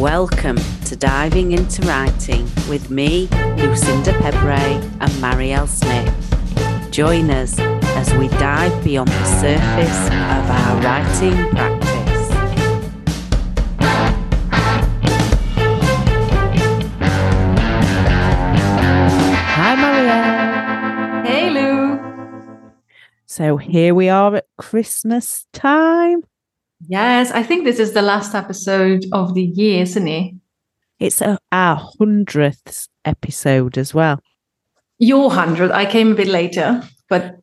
Welcome to Diving into Writing with me, Lucinda Pebre and Marielle Smith. Join us as we dive beyond the surface of our writing practice. Hi, Marielle. Hey, Lou. So here we are at Christmas time. Yes, I think this is the last episode of the year, isn't it? It's our hundredth episode as well. Your hundred. I came a bit later, but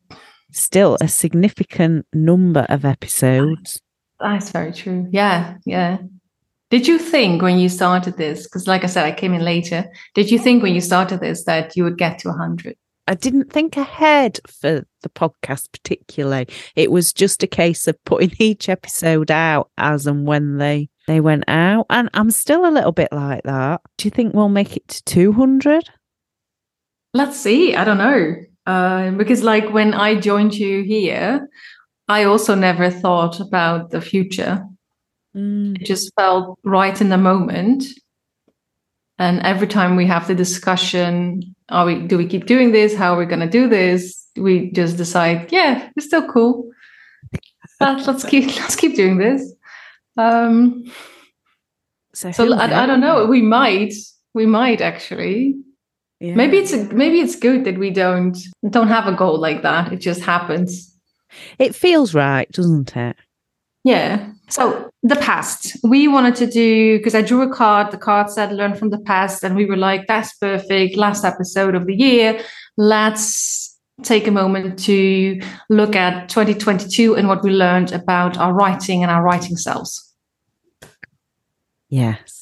Still a significant number of episodes. that's very true. Yeah, yeah. Did you think when you started this? Because, like I said, I came in later. Did you think when you started this that you would get to hundred? I didn't think ahead for the podcast particularly. It was just a case of putting each episode out as and when they they went out, and I'm still a little bit like that. Do you think we'll make it to 200? Let's see. I don't know. Uh, because, like, when I joined you here, I also never thought about the future. Mm, it just felt right in the moment and every time we have the discussion are we do we keep doing this? How are we going to do this? we just decide yeah it's still cool. But let's keep let's keep doing this. Um So, so I, I don't know. We might we might actually. Yeah. maybe it's a, maybe it's good that we don't don't have a goal like that. It just happens. It feels right, doesn't it? Yeah. So the past, we wanted to do because I drew a card. The card said "learn from the past," and we were like, "That's perfect." Last episode of the year. Let's take a moment to look at 2022 and what we learned about our writing and our writing selves. Yes.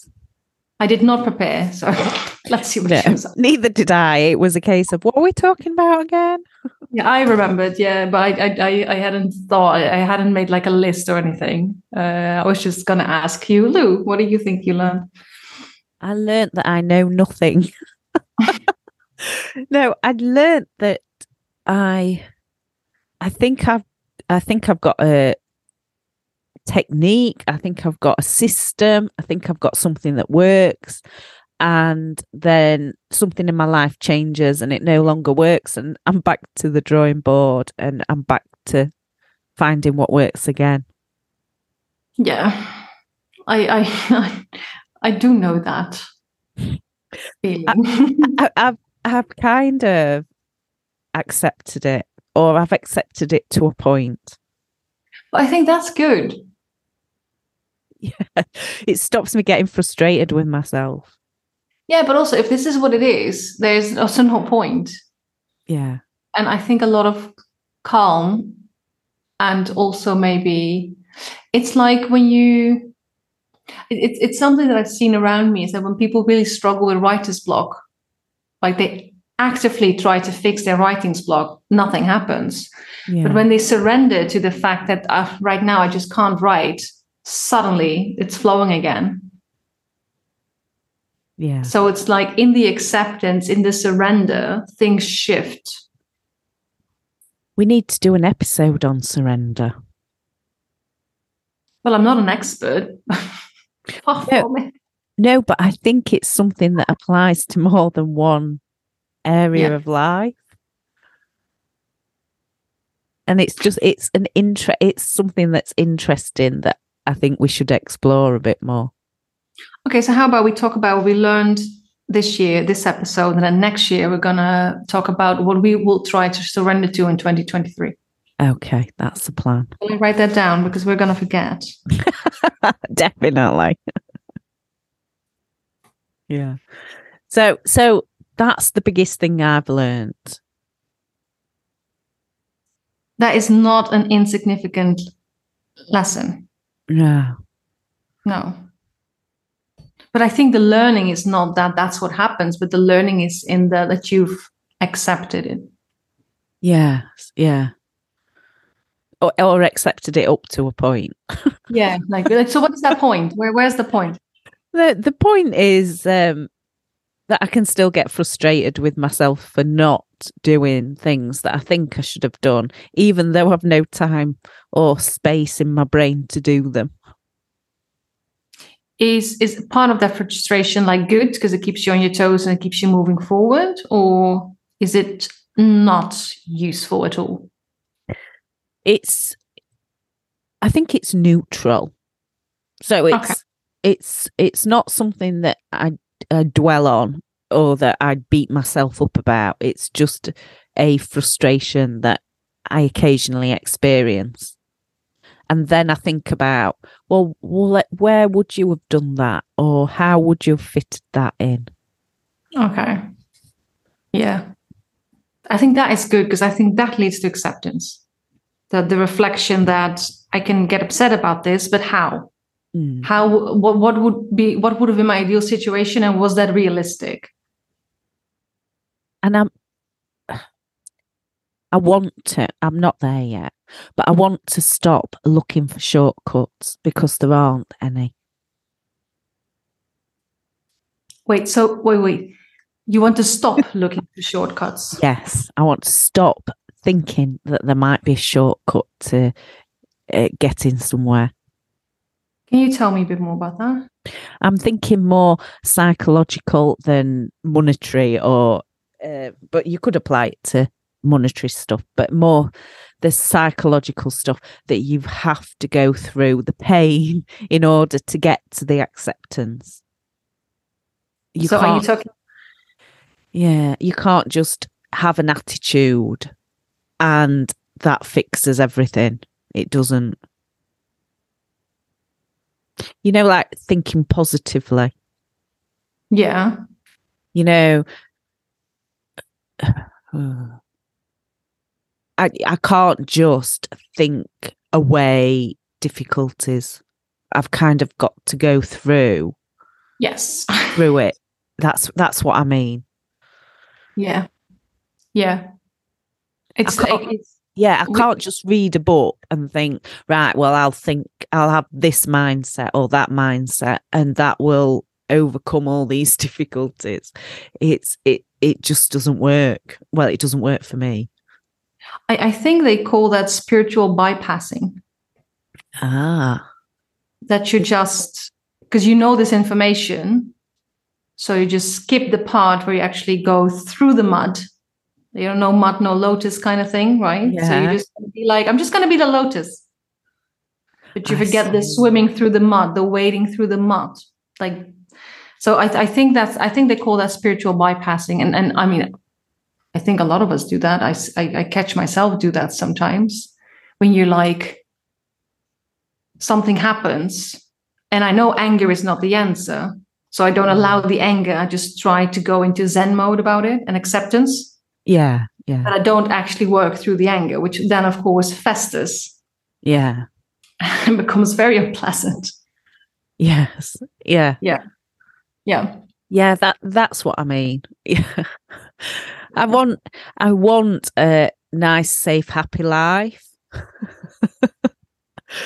I did not prepare, so let's see what No, shows up. neither did I. It was a case of what are we talking about again? Yeah, I remembered. Yeah, but I, I, I, I hadn't thought. I hadn't made like a list or anything. Uh, I was just gonna ask you, Lou. What do you think you learned? I learned that I know nothing. no, I'd learnt that I I think I've I think I've got a technique, I think I've got a system, I think I've got something that works and then something in my life changes and it no longer works and I'm back to the drawing board and I'm back to finding what works again. Yeah, I I I, I do know that feeling. I, I've I've kind of accepted it, or I've accepted it to a point. I think that's good. Yeah, it stops me getting frustrated with myself. Yeah, but also if this is what it is, there's also no point. Yeah, And I think a lot of calm, and also maybe it's like when you. It's it's something that I've seen around me is that when people really struggle with writer's block, like they actively try to fix their writing's block, nothing happens. yeah, But when they surrender to the fact that uh, right now I just can't write, suddenly it's flowing again. yeah. So it's like in the acceptance, in the surrender, things shift. We need to do an episode on surrender. Well, I'm not an expert. Far No. No, but I think it's something that applies to more than one area Yeah. of life. And it's just it's an interest it's something that's interesting that I think we should explore a bit more. Okay, so how about we talk about what we learned this year, this episode, and then next year we're gonna talk about what we will try to surrender to in 2023. Okay, that's the plan. You write that down because we're gonna forget? Definitely. yeah. So so that's the biggest thing I've learned. That is not an insignificant lesson. Yeah. No. But I think the learning is not that that's what happens, but the learning is in the that you've accepted it. Yes. Yeah. Or, or accepted it up to a point. Yeah. Like, like so what is that point? Where where's the point? The the point is um that I can still get frustrated with myself for not doing things that I think I should have done, even though I've no time or space in my brain to do them. is is part of that frustration like good because it keeps you on your toes and it keeps you moving forward or is it not useful at all it's i think it's neutral so it's Okay. it's it's not something that I, I dwell on or that i beat myself up about it's just a frustration that i occasionally experience and then i think about well, where would you have done that? Or how would you have fitted that in? Okay. Yeah. I think that is good because i think that leads to acceptance. That the reflection that i can get upset about this but how? Mm. how what, what would be what would have been my ideal situation and was that realistic? And I'm I want to I'm not there yet but I want to stop looking for shortcuts because there aren't any. Wait so wait wait. You want to stop looking for shortcuts? Yes I want to stop thinking that there might be a shortcut to uh, getting somewhere. Can you tell me a bit more about that? I'm thinking more psychological than monetary or uh, but you could apply it to monetary stuff but more the psychological stuff that you have to go through the pain in order to get to the acceptance. You so are you talking yeah you can't just have an attitude and that fixes everything. It doesn't. You know like thinking positively. Yeah. You know I I can't just think away difficulties. I've kind of got to go through yes through it. That's that's what I mean. yeah yeah it's, it's Yeah, I can't just read a book and think, right, well, I'll think I'll have this mindset or that mindset and that will overcome all these difficulties. It's it it just doesn't work. Well, it doesn't work for me. I, I think they call that spiritual bypassing. Ah. that you just because you know this information so you just skip the part where you actually go through the mud. You know no mud no lotus kind of thing right? So you just be like i'm just going to be the lotus. But you I forget the swimming through the mud the wading through the mud. Like so I, I think that's i think they call that spiritual bypassing. And and i mean i think a lot of us do that I I catch myself do that sometimes when you're like something happens and i know anger is not the answer so i don't allow the anger i just try to go into zen mode about it and acceptance Yeah, yeah. but i don't actually work through the anger which then of course festers Yeah. and becomes very unpleasant Yes. Yeah. Yeah. yeah Yeah, that that's what I mean. Yeah. I want I want a nice, safe, happy life.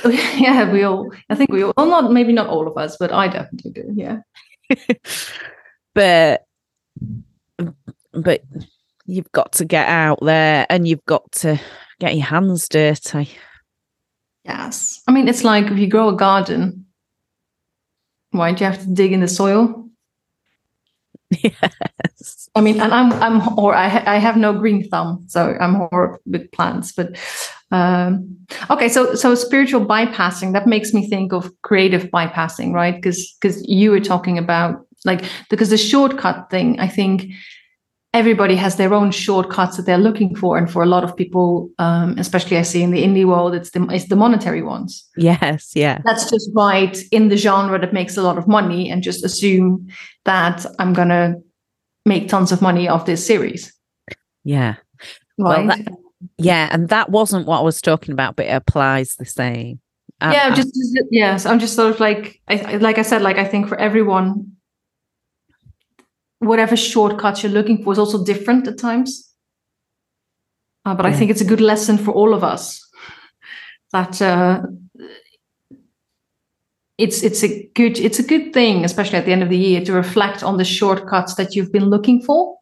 Oh, yeah we all i think we all well, not maybe not all of us but i definitely do yeah but but you've got to get out there and you've got to get your hands dirty. yes i mean it's like if you grow a garden why do you have to dig in the soil yes. I mean, and I'm I'm or I ha- I have no green thumb, so I'm horrible with plants. But um, okay, so so spiritual bypassing that makes me think of creative bypassing, right? Because because you were talking about like because the shortcut thing, I think everybody has their own shortcuts that they're looking for, and for a lot of people, um, especially I see in the indie world, it's the it's the monetary ones. Yes, yeah. Let's just write in the genre that makes a lot of money and just assume that I'm gonna make tons of money off this series. Yeah. Well, Right. that- Yeah. And that wasn't what I was talking about, but it applies the same. Yeah, I- just, just yes. I'm just sort of like I- like I said, like I think for everyone, whatever shortcuts you're looking for is also different at times. Uh, but I think it's a good lesson for all of us that uh, it's it's a good it's a good thing, especially at the end of the year, to reflect on the shortcuts that you've been looking for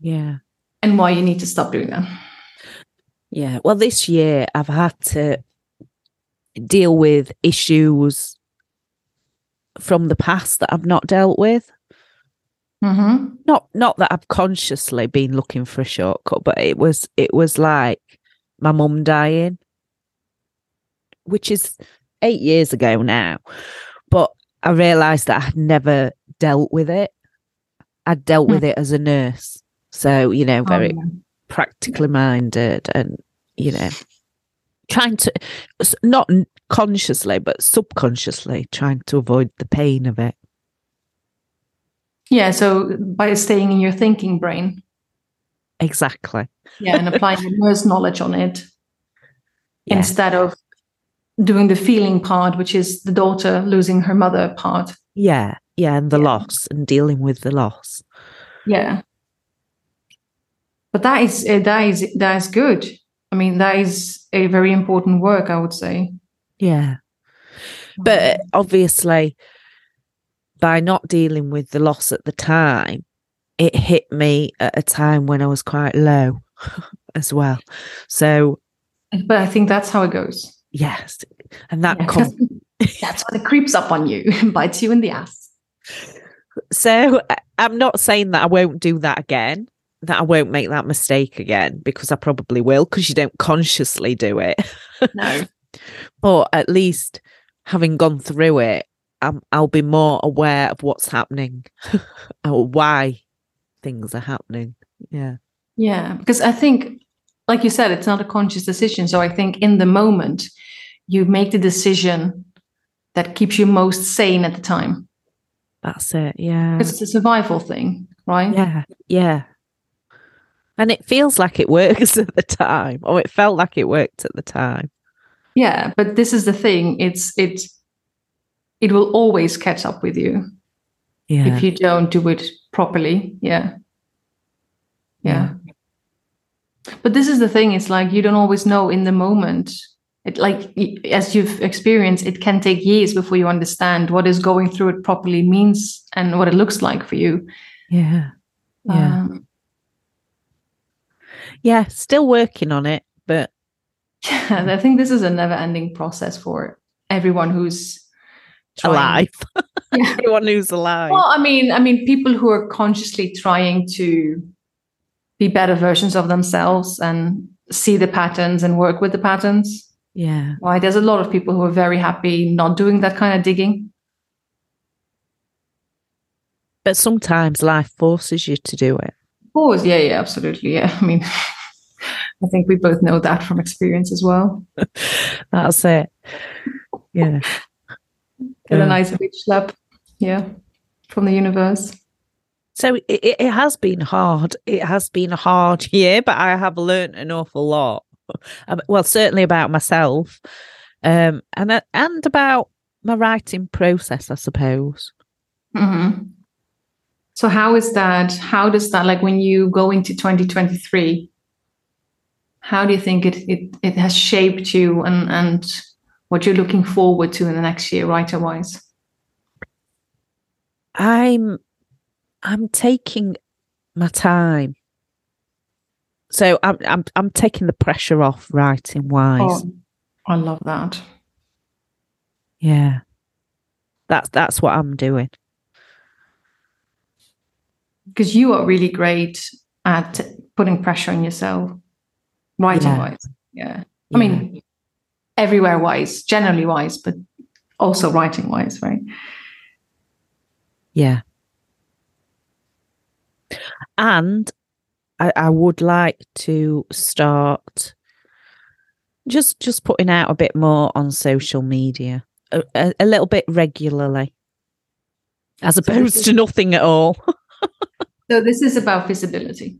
yeah. and why you need to stop doing them. Yeah. Well, this year I've had to deal with issues from the past that I've not dealt with. Mm-hmm. Not not that I've consciously been looking for a shortcut, but it was it was like my mum dying, which is eight years ago now. But I realised that I had never dealt with it. I'd dealt with it as a nurse. So, you know, very Oh, practically minded and, you know, trying to, not consciously, but subconsciously trying to avoid the pain of it. Yeah. So by staying in your thinking brain, Exactly. yeah, and applying the nurse knowledge on it Yeah. instead of doing the feeling part, which is the daughter losing her mother part. Yeah. Yeah. And the Yeah. loss and dealing with the loss. Yeah. But that is uh, that is that is good. I mean, that is a very important work, I would say. Yeah. But obviously, by not dealing with the loss at the time, it hit me at a time when I was quite low as well. So, but I think that's how it goes. yes. And that Yeah. com- that's when it creeps up on you, bites you in the ass. So uh, I'm not saying that I won't do that again, that I won't make that mistake again, because I probably will, because you don't consciously do it. No. But at least having gone through it, I'm, I'll be more aware of what's happening or why things are happening. Yeah. Yeah, because I think, like you said, it's not a conscious decision. So I think in the moment, you make the decision that keeps you most sane at the time. That's it. Yeah. It's a survival thing, right? Yeah. Yeah. And it feels like it works at the time, or it felt like it worked at the time. Yeah, but this is the thing. It's it it will always catch up with you Yeah. if you don't do it properly. Yeah. Yeah. But this is the thing, it's like you don't always know in the moment. It like as you've experienced, it can take years before you understand what is going through it properly means and what it looks like for you. yeah. Yeah. Um, yeah. Still working on it, but yeah, I think this is a never-ending process for everyone who's alive. Yeah. Everyone who's alive. Well, I mean, I mean, people who are consciously trying to be better versions of themselves and see the patterns and work with the patterns. yeah. Right? There's a lot of people who are very happy not doing that kind of digging. But sometimes life forces you to do it. Of course, yeah, yeah, absolutely, yeah. I mean, I think we both know that from experience as well. That's it. Yeah. Get Yeah. a nice big slap, yeah, from the universe. So it, it has been hard. It has been a hard year, but I have learned an awful lot. Well, certainly about myself, um, and uh, and about my writing process, I suppose. hmm So how is that? How does that like when you go into 2023? How do you think it it, it has shaped you and and what you're looking forward to in the next year, writer wise? I'm I'm taking my time. So I'm I'm I'm taking the pressure off writing wise. Oh, I love that. Yeah. That's that's what I'm doing. Because you are really great at putting pressure on yourself, writing Yeah. wise. Yeah. I mean, everywhere wise, generally wise, but also writing wise, right? Yeah. And I, I would like to start just just putting out a bit more on social media, a, a, a little bit regularly, as So opposed is- to nothing at all. So this is about visibility.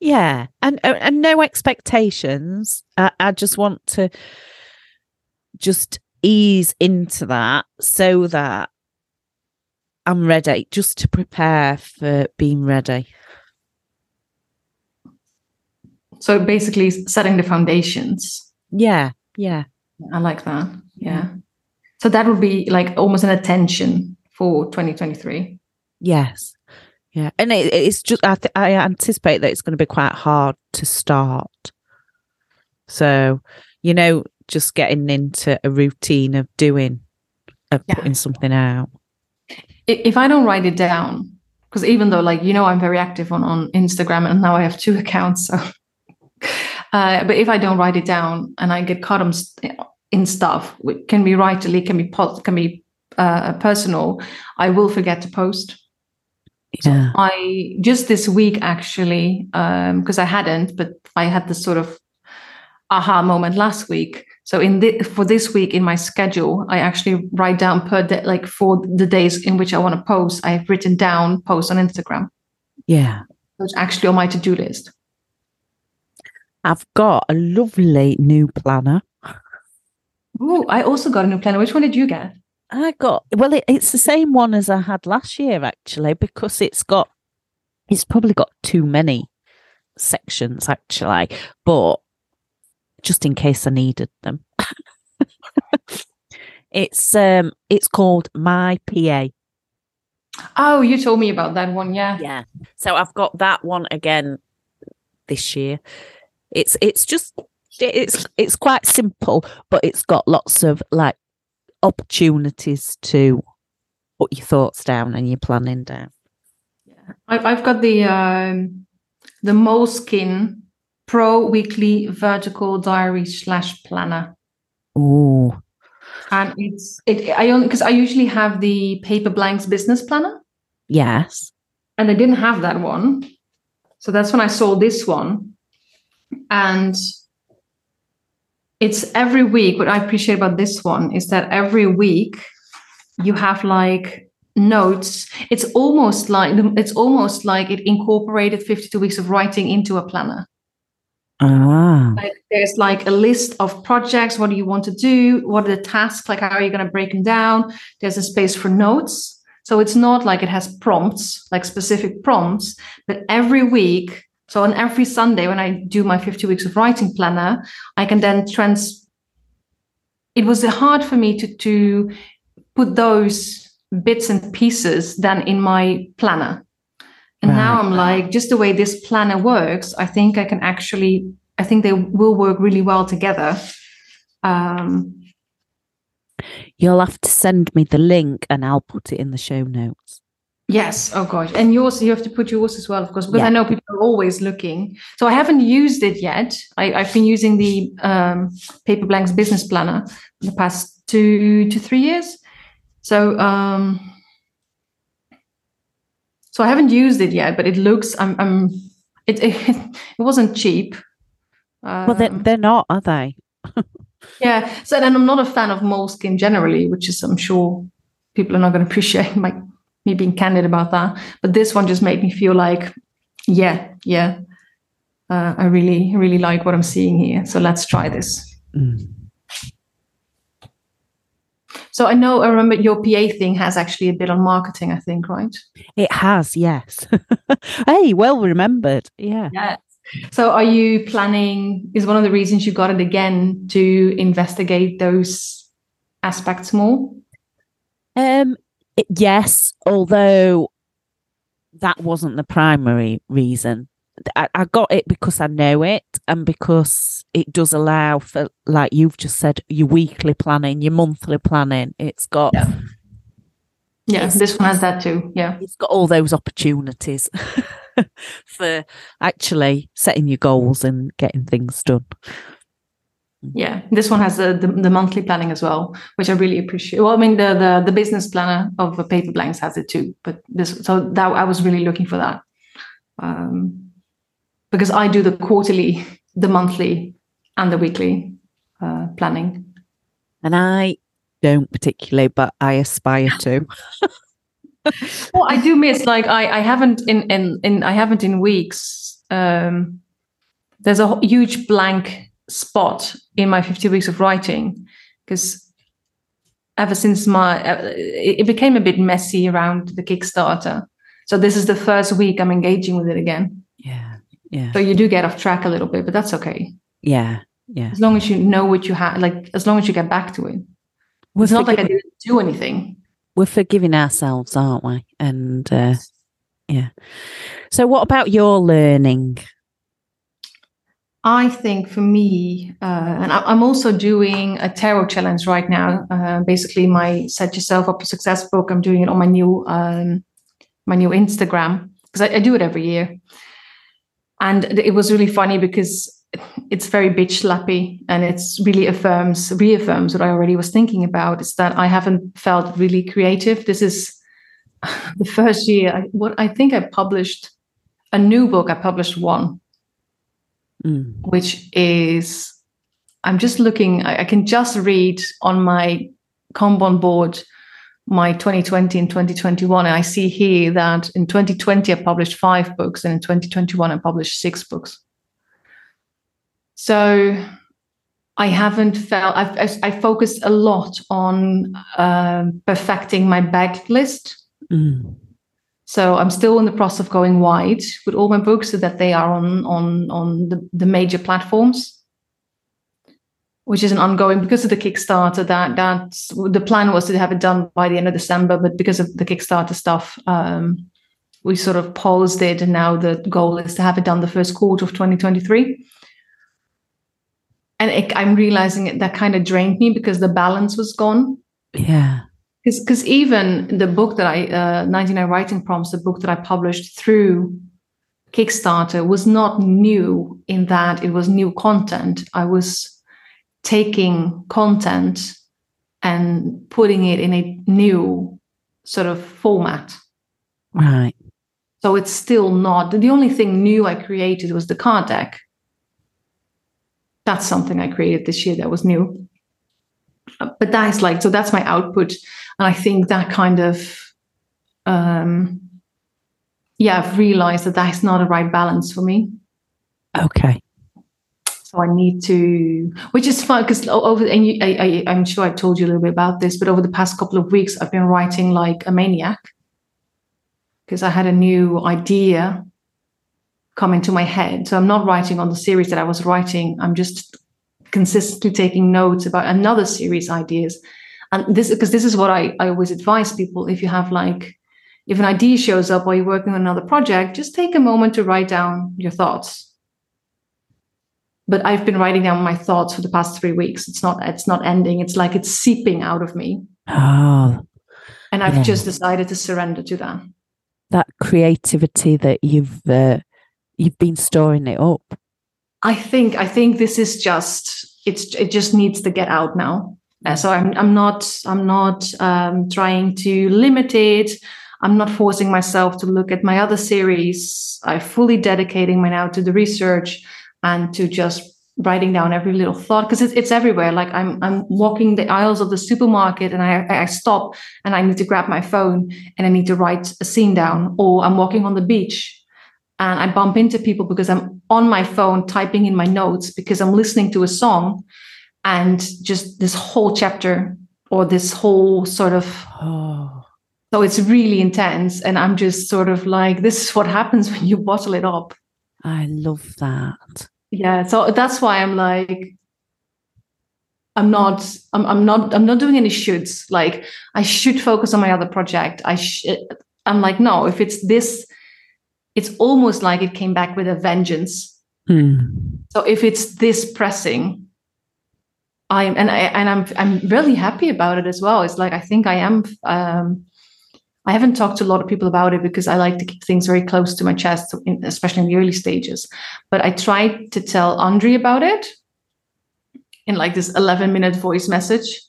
yeah, and and and no expectations. I, I just want to just ease into that so that I'm ready, just to prepare for being ready. So basically setting the foundations. Yeah, yeah. I like that. Yeah. So that would be like almost an attention for 2023. Yes. Yeah. And it, it's just, I, th- I anticipate that it's going to be quite hard to start. So, you know, just getting into a routine of doing, of Yeah. putting something out. if I don't write it down, because even though like you know I'm very active on on Instagram and now I have two accounts, so uh, but if I don't write it down and I get caught in stuff, which can be rightly, can be can be uh, personal, I will forget to post. Yeah. So I just this week actually, because um, I hadn't, but I had this sort of aha moment last week. So in the, for this week in my schedule, I actually write down per day, like for the days in which I want to post. I have written down post on Instagram. Yeah, it's actually on my to do list. I've got a lovely new planner. Oh, I also got a new planner. Which one did you get? I got well. It, it's the same one as I had last year, actually, because it's got it's probably got too many sections actually, but just in case I needed them. it's um it's called My PA. Oh, you told me about that one, yeah. Yeah. So I've got that one again this year. It's it's just it's it's quite simple, but it's got lots of like opportunities to put your thoughts down and your planning down. Yeah, I've I've got the um, the Moleskine Pro Weekly Vertical Diary slash Planner. Oh, and it's it. I only because I usually have the Paperblanks Business Planner. Yes, and I didn't have that one, so that's when I saw this one, and it's every week. What I appreciate about this one is that every week you have like notes. It's almost like it's almost like it incorporated 52 weeks of writing into a planner. Ah. Like there's like a list of projects. What do you want to do? What are the tasks? Like how are you going to break them down? There's a space for notes. So it's not like it has prompts, like specific prompts, but every week so on every Sunday, when I do my 50 weeks of writing planner, I can then trans. It was hard for me to to put those bits and pieces then in my planner. And right. now I'm like, just the way this planner works, I think I can actually, I think they will work really well together. Um, You'll have to send me the link and I'll put it in the show notes. Yes. Oh gosh. And yours, you have to put yours as well, of course, because yeah. I know people are always looking. So I haven't used it yet. I, have been using the um, Paperblanks Business Planner the past two to three years. So um, so I haven't used it yet, but it looks. I'm. I'm it, it, it wasn't cheap. Um, well, they're, they're not, are they? yeah. So then I'm not a fan of Moleskine generally, which is I'm sure people are not going to appreciate my me being candid about that. But this one just made me feel like, yeah, yeah, uh, I really, really like what I'm seeing here. So let's try this. Mm. So I know, I remember your PA thing has actually a bit on marketing, I think, right? It has, yes. hey, well remembered. Yeah. Yes. So are you planning, is one of the reasons you got it again to investigate those aspects more? Um, yes, although that wasn't the primary reason. I, I, got it because I know it and because it does allow for, like you've just said, your weekly planning, your monthly planning. It's got. Yeah. Yeah, this one has that too. Yeah. It's got all those opportunities for actually setting your goals and getting things done. Yeah, this one has the, the, the monthly planning as well, which I really appreciate. Well, I mean the the, the business planner of the Paperblanks has it too, but this so that I was really looking for that um, because I do the quarterly, the monthly, and the weekly uh, planning. And I don't particularly, but I aspire to. well, I do miss like I I haven't in in in I haven't in weeks. Um, there's a huge blank spot in my 50 weeks of writing because ever since my uh, it became a bit messy around the kickstarter so this is the first week i'm engaging with it again yeah yeah so you do get off track a little bit but that's okay yeah yeah. As long as you know what you have like as long as you get back to it. We're it's not like i didn't do anything. We're forgiving ourselves aren't we? And uh yeah. So what about your learning? I think for me, uh, and I'm also doing a tarot challenge right now. Uh, basically, my set yourself up for success book. I'm doing it on my new um, my new Instagram because I, I, do it every year, and it was really funny because it's very bitch slappy and it's really affirms reaffirms what I already was thinking about. Is that I haven't felt really creative. This is the first year. I, what I think I published a new book. I published one mm. which is I'm just looking, I, I, can just read on my Kanban board my 2020 and 2021. And I see here that in 2020, I published five books, and in 2021, I published six books. So I haven't felt, I've, I, I focused a lot on uh, perfecting my backlist. Mm. So I'm still in the process of going wide with all my books so that they are on on on the, the major platforms, which is an ongoing because of the Kickstarter. That that the plan was to have it done by the end of December, but because of the Kickstarter stuff, um, we sort of paused it, and now the goal is to have it done the first quarter of 2023. And it, I'm realizing it, that kind of drained me because the balance was gone. Yeah because even the book that I uh, 99 writing prompts the book that I published through Kickstarter was not new in that it was new content. I was taking content and putting it in a new sort of format. Right. So it's still not the only thing new I created was the card deck. That's something I created this year that was new. But that is like so that's my output and I think that kind of, um, yeah, I've realized that that's not a right balance for me. Okay. So I need to, which is fun because over, and you, I, I, I'm sure I told you a little bit about this, but over the past couple of weeks, I've been writing like a maniac because I had a new idea come into my head. So I'm not writing on the series that I was writing. I'm just consistently taking notes about another series ideas. And this because this is what I, I always advise people. If you have like if an idea shows up while you're working on another project just take a moment to write down your thoughts. But i've been writing down my thoughts for the past three weeks. It's not it's not ending. It's like it's seeping out of me. Oh and i've yeah. just decided to surrender to that. That creativity that you've uh, you've been storing it up i think i think this is just it's it just needs to get out now uh, so I'm I'm not I'm not um, trying to limit it. I'm not forcing myself to look at my other series. I'm fully dedicating my now to the research and to just writing down every little thought because it's, it's everywhere. Like I'm I'm walking the aisles of the supermarket and I I stop and I need to grab my phone and I need to write a scene down. Or I'm walking on the beach and I bump into people because I'm on my phone typing in my notes because I'm listening to a song and just this whole chapter or this whole sort of oh. so it's really intense and i'm just sort of like this is what happens when you bottle it up. I love that. Yeah so that's why i'm like i'm not i'm, I'm not i'm not doing any shoulds. Like i should focus on my other project. I should i'm like no if it's this it's almost like it came back with a vengeance hmm. so if it's this pressing I'm and I and I'm I'm really happy about it as well. It's like I think I am. Um, I haven't talked to a lot of people about it because I like to keep things very close to my chest, especially in the early stages. But I tried to tell Andre about it in like this 11 minute voice message.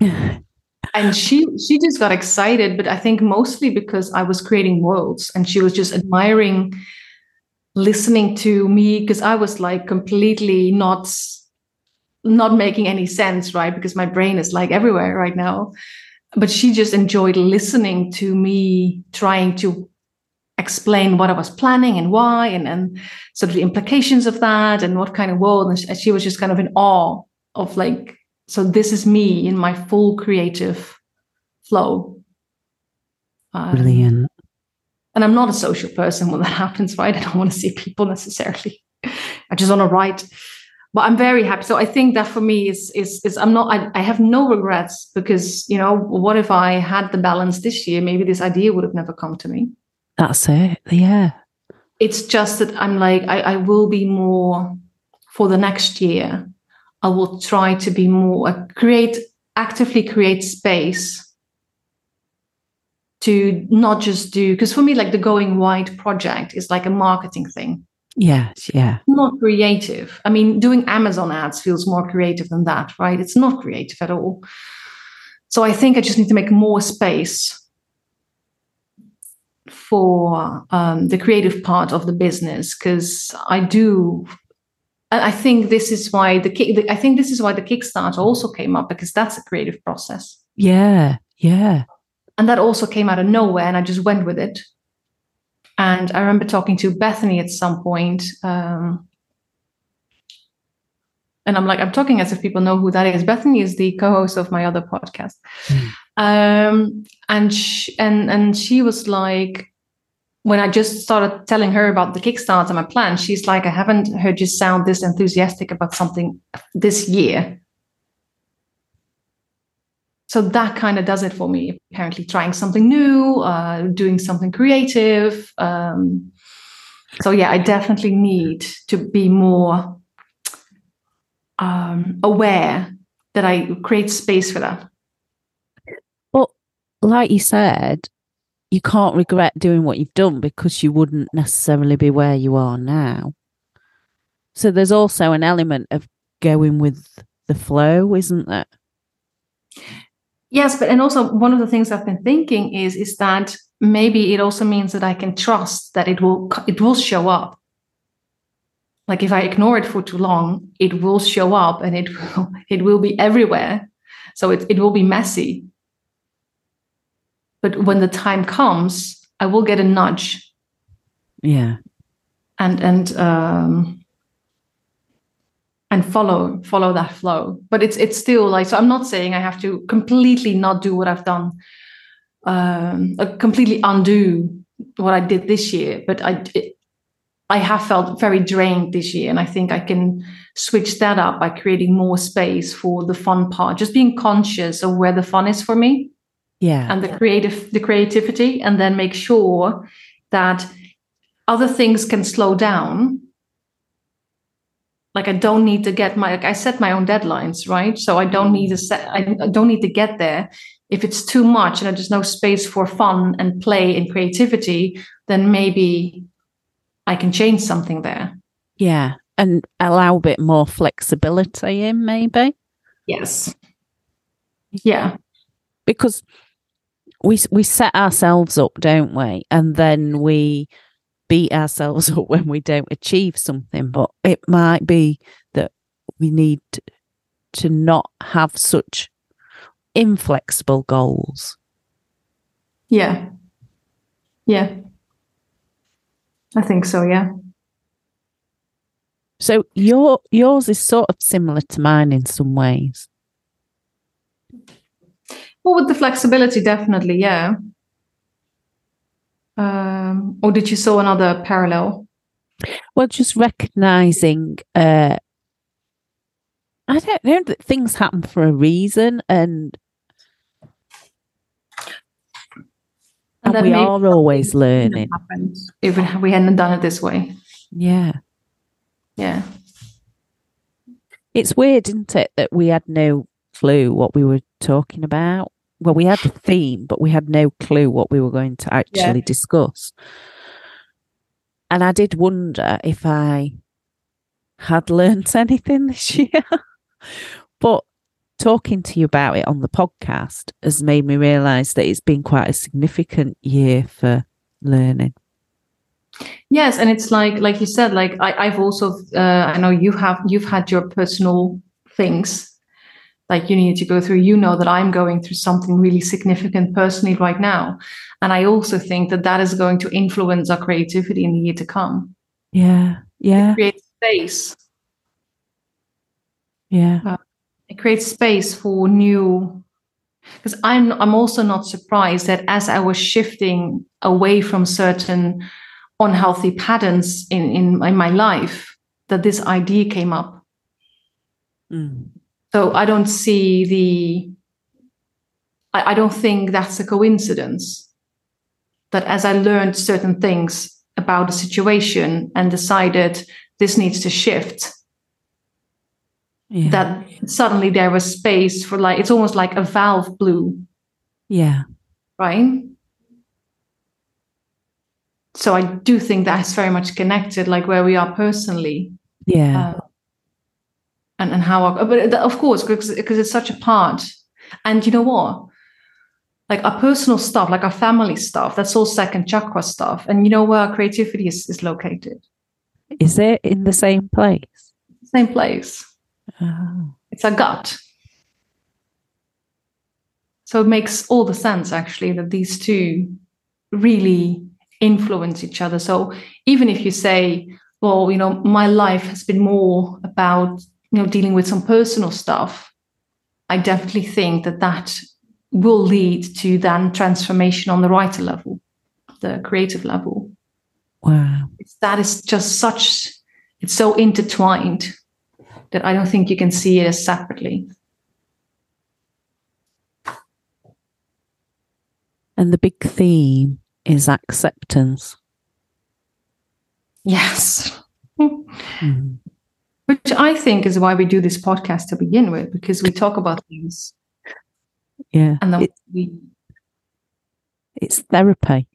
and she she just got excited, but I think mostly because I was creating worlds and she was just admiring listening to me because I was like completely not not making any sense, right? Because my brain is like everywhere right now. But she just enjoyed listening to me trying to explain what I was planning and why, and, and sort of the implications of that and what kind of world. And she, she was just kind of in awe of like, so this is me in my full creative flow. Um, Brilliant. And I'm not a social person when that happens, right? I don't want to see people necessarily. I just want to write but I'm very happy. So I think that for me is is is I'm not I, I have no regrets because you know what if I had the balance this year? Maybe this idea would have never come to me. That's it. Yeah. It's just that I'm like I, I will be more for the next year, I will try to be more uh, create actively create space to not just do because for me like the going wide project is like a marketing thing. Yes, yeah. not creative. I mean doing amazon ads feels more creative than that right? It's not creative at all. So i think i just need to make more space for um, the creative part of the business because i do I think this is why the kick. I think this is why the Kickstarter also came up because that's a creative process. Yeah, yeah. And that also came out of nowhere, and I just went with it. And I remember talking to Bethany at some point, um, and I'm like, I'm talking as if people know who that is. Bethany is the co-host of my other podcast, mm. um, and she, and and she was like, when I just started telling her about the Kickstarter and my plan, she's like, I haven't heard you sound this enthusiastic about something this year. So that kind of does it for me. Apparently, trying something new, uh, doing something creative. Um, so, yeah, I definitely need to be more um, aware that I create space for that. Well, like you said, you can't regret doing what you've done because you wouldn't necessarily be where you are now. So there's also an element of going with the flow, isn't there? Yes, but and also one of the things I've been thinking is is that maybe it also means that I can trust that it will it will show up. Like if I ignore it for too long, it will show up and it will it will be everywhere. So it, it will be messy but when the time comes i will get a nudge. Yeah. And and um and follow follow that flow. But it's it's still like so i'm not saying i have to completely not do what i've done um completely undo what i did this year but i it, i have felt very drained this year and i think i can switch that up by creating more space for the fun part just being conscious of where the fun is for me yeah. And the creative the creativity and then make sure that other things can slow down. Like i don't need to get my like i set my own deadlines right? So i don't need to set i don't need to get there. If it's too much and there's no space for fun and play and creativity then maybe i can change something there. Yeah. And allow a bit more flexibility in maybe? Yes. Yeah. Because we we set ourselves up, don't we? And then we beat ourselves up when we don't achieve something. But it might be that we need to not have such inflexible goals. Yeah. Yeah. I think so, yeah. So your yours is sort of similar to mine in some ways. Well, with the flexibility, definitely, yeah. Um, or did you saw another parallel? Well, just recognizing, uh, I don't know that things happen for a reason, and and, and we are always learning. If we hadn't done it this way, yeah, yeah. It's weird, isn't it, that we had no clue what we were talking about well, we had a theme, but we had no clue what we were going to actually yeah. discuss. And I did wonder if I had learnt anything this year. but talking to you about it on the podcast has made me realize that it's been quite a significant year for learning. Yes, and it's like like you said, like I, I've also uh, I know you have you've had your personal things like you need to go through you know that i'm going through something really significant personally right now. And i also think that that is going to influence our creativity in the year to come. Yeah yeah. It creates space. Yeah. Uh, it creates space for new because i'm i'm also not surprised that as i was shifting away from certain unhealthy patterns in in, in my life that this idea came up. Mm. So I don't see the, I, I don't think that's a coincidence that as I learned certain things about the situation and decided this needs to shift, Yeah. that suddenly there was space for like it's almost like a valve blew yeah. right so i do think that's very much connected like where we are personally Yeah. uh, and and how our, but of course because because it's such a part. And you know what? Like our personal stuff like our family stuff that's all second chakra stuff. And you know where our creativity is, is located? Is it in the same place? same place. Oh. it's a gut. So it makes all the sense actually that these two really influence each other. So even if you say well you know my life has been more about you know dealing with some personal stuff i definitely think that that will lead to then transformation on the writer level the creative level Wow. it's, that is just such it's so intertwined that i don't think you can see it as separately And the big theme is acceptance. yes Mm. Which i think is why we do this podcast to begin with because we talk about things Yeah. and then It- we it's therapy.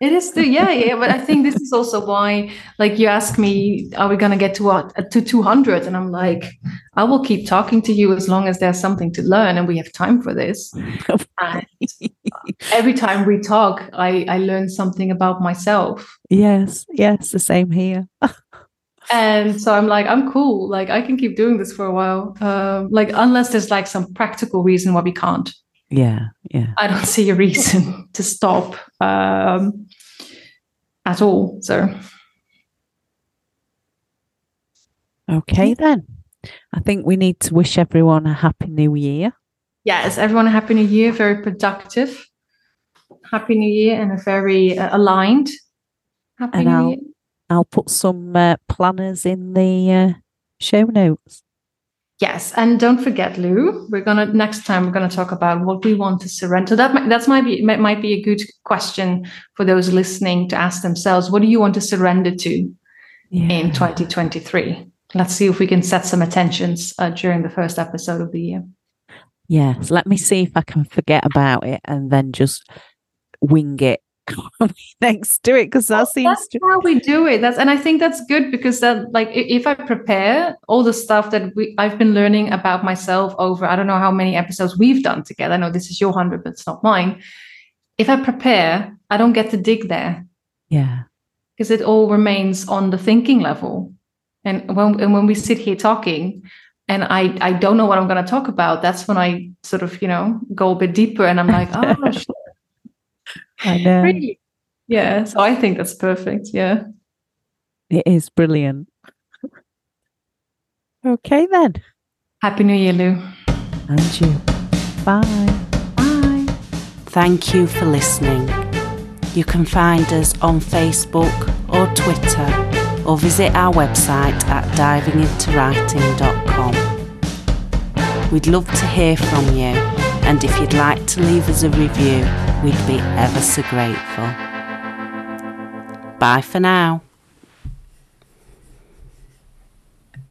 it is the yeah yeah but i think this is also why like you ask me are we going to get to what uh, to 200 and i'm like i will keep talking to you as long as there's something to learn and we have time for this and every time we talk i i learn something about myself yes. Yes. The same here. and so i'm like i'm cool. Like i can keep doing this for a while. Um like unless there's like some practical reason why we can't. Yeah. Yeah. i don't see a reason to stop um at all. So. Okay then. I think we need to wish everyone a happy new year. yes everyone a happy new year. Very productive. Happy new year and a very uh, aligned. Happy And new I'll- year I'll put some uh, planners in the uh, show notes. Yes, and don't forget, Lou. We're gonna next time we're gonna talk about what we want to surrender. That might, that's might be might, might be a good question for those listening to ask themselves. What do you want to surrender to Yeah. in 2023? Let's see if we can set some attentions uh, during the first episode of the year. Yes. Let me see if I can forget about it and then just wing it next do it because that seems That's to. how we do it. That's and I think that's good because that like if I prepare all the stuff that we I've been learning about myself over I don't know how many episodes we've done together. I know this is your hundred, but it's not mine. If I prepare, I don't get to dig there Yeah. because it all remains on the thinking level. And when and when we sit here talking, and I I don't know what I'm going to talk about, that's when I sort of you know go a bit deeper, and I'm like, oh, shit, I know. really? Yeah. So I think that's perfect. Yeah. It is brilliant. Okay then. Happy New Year, Lou. And you. Bye. Bye. Thank you for listening. You can find us on Facebook or Twitter or visit our website at divingintowriting.com. We'd love to hear from you, and if you'd like to leave us a review, we'd be ever so grateful. Bye for now.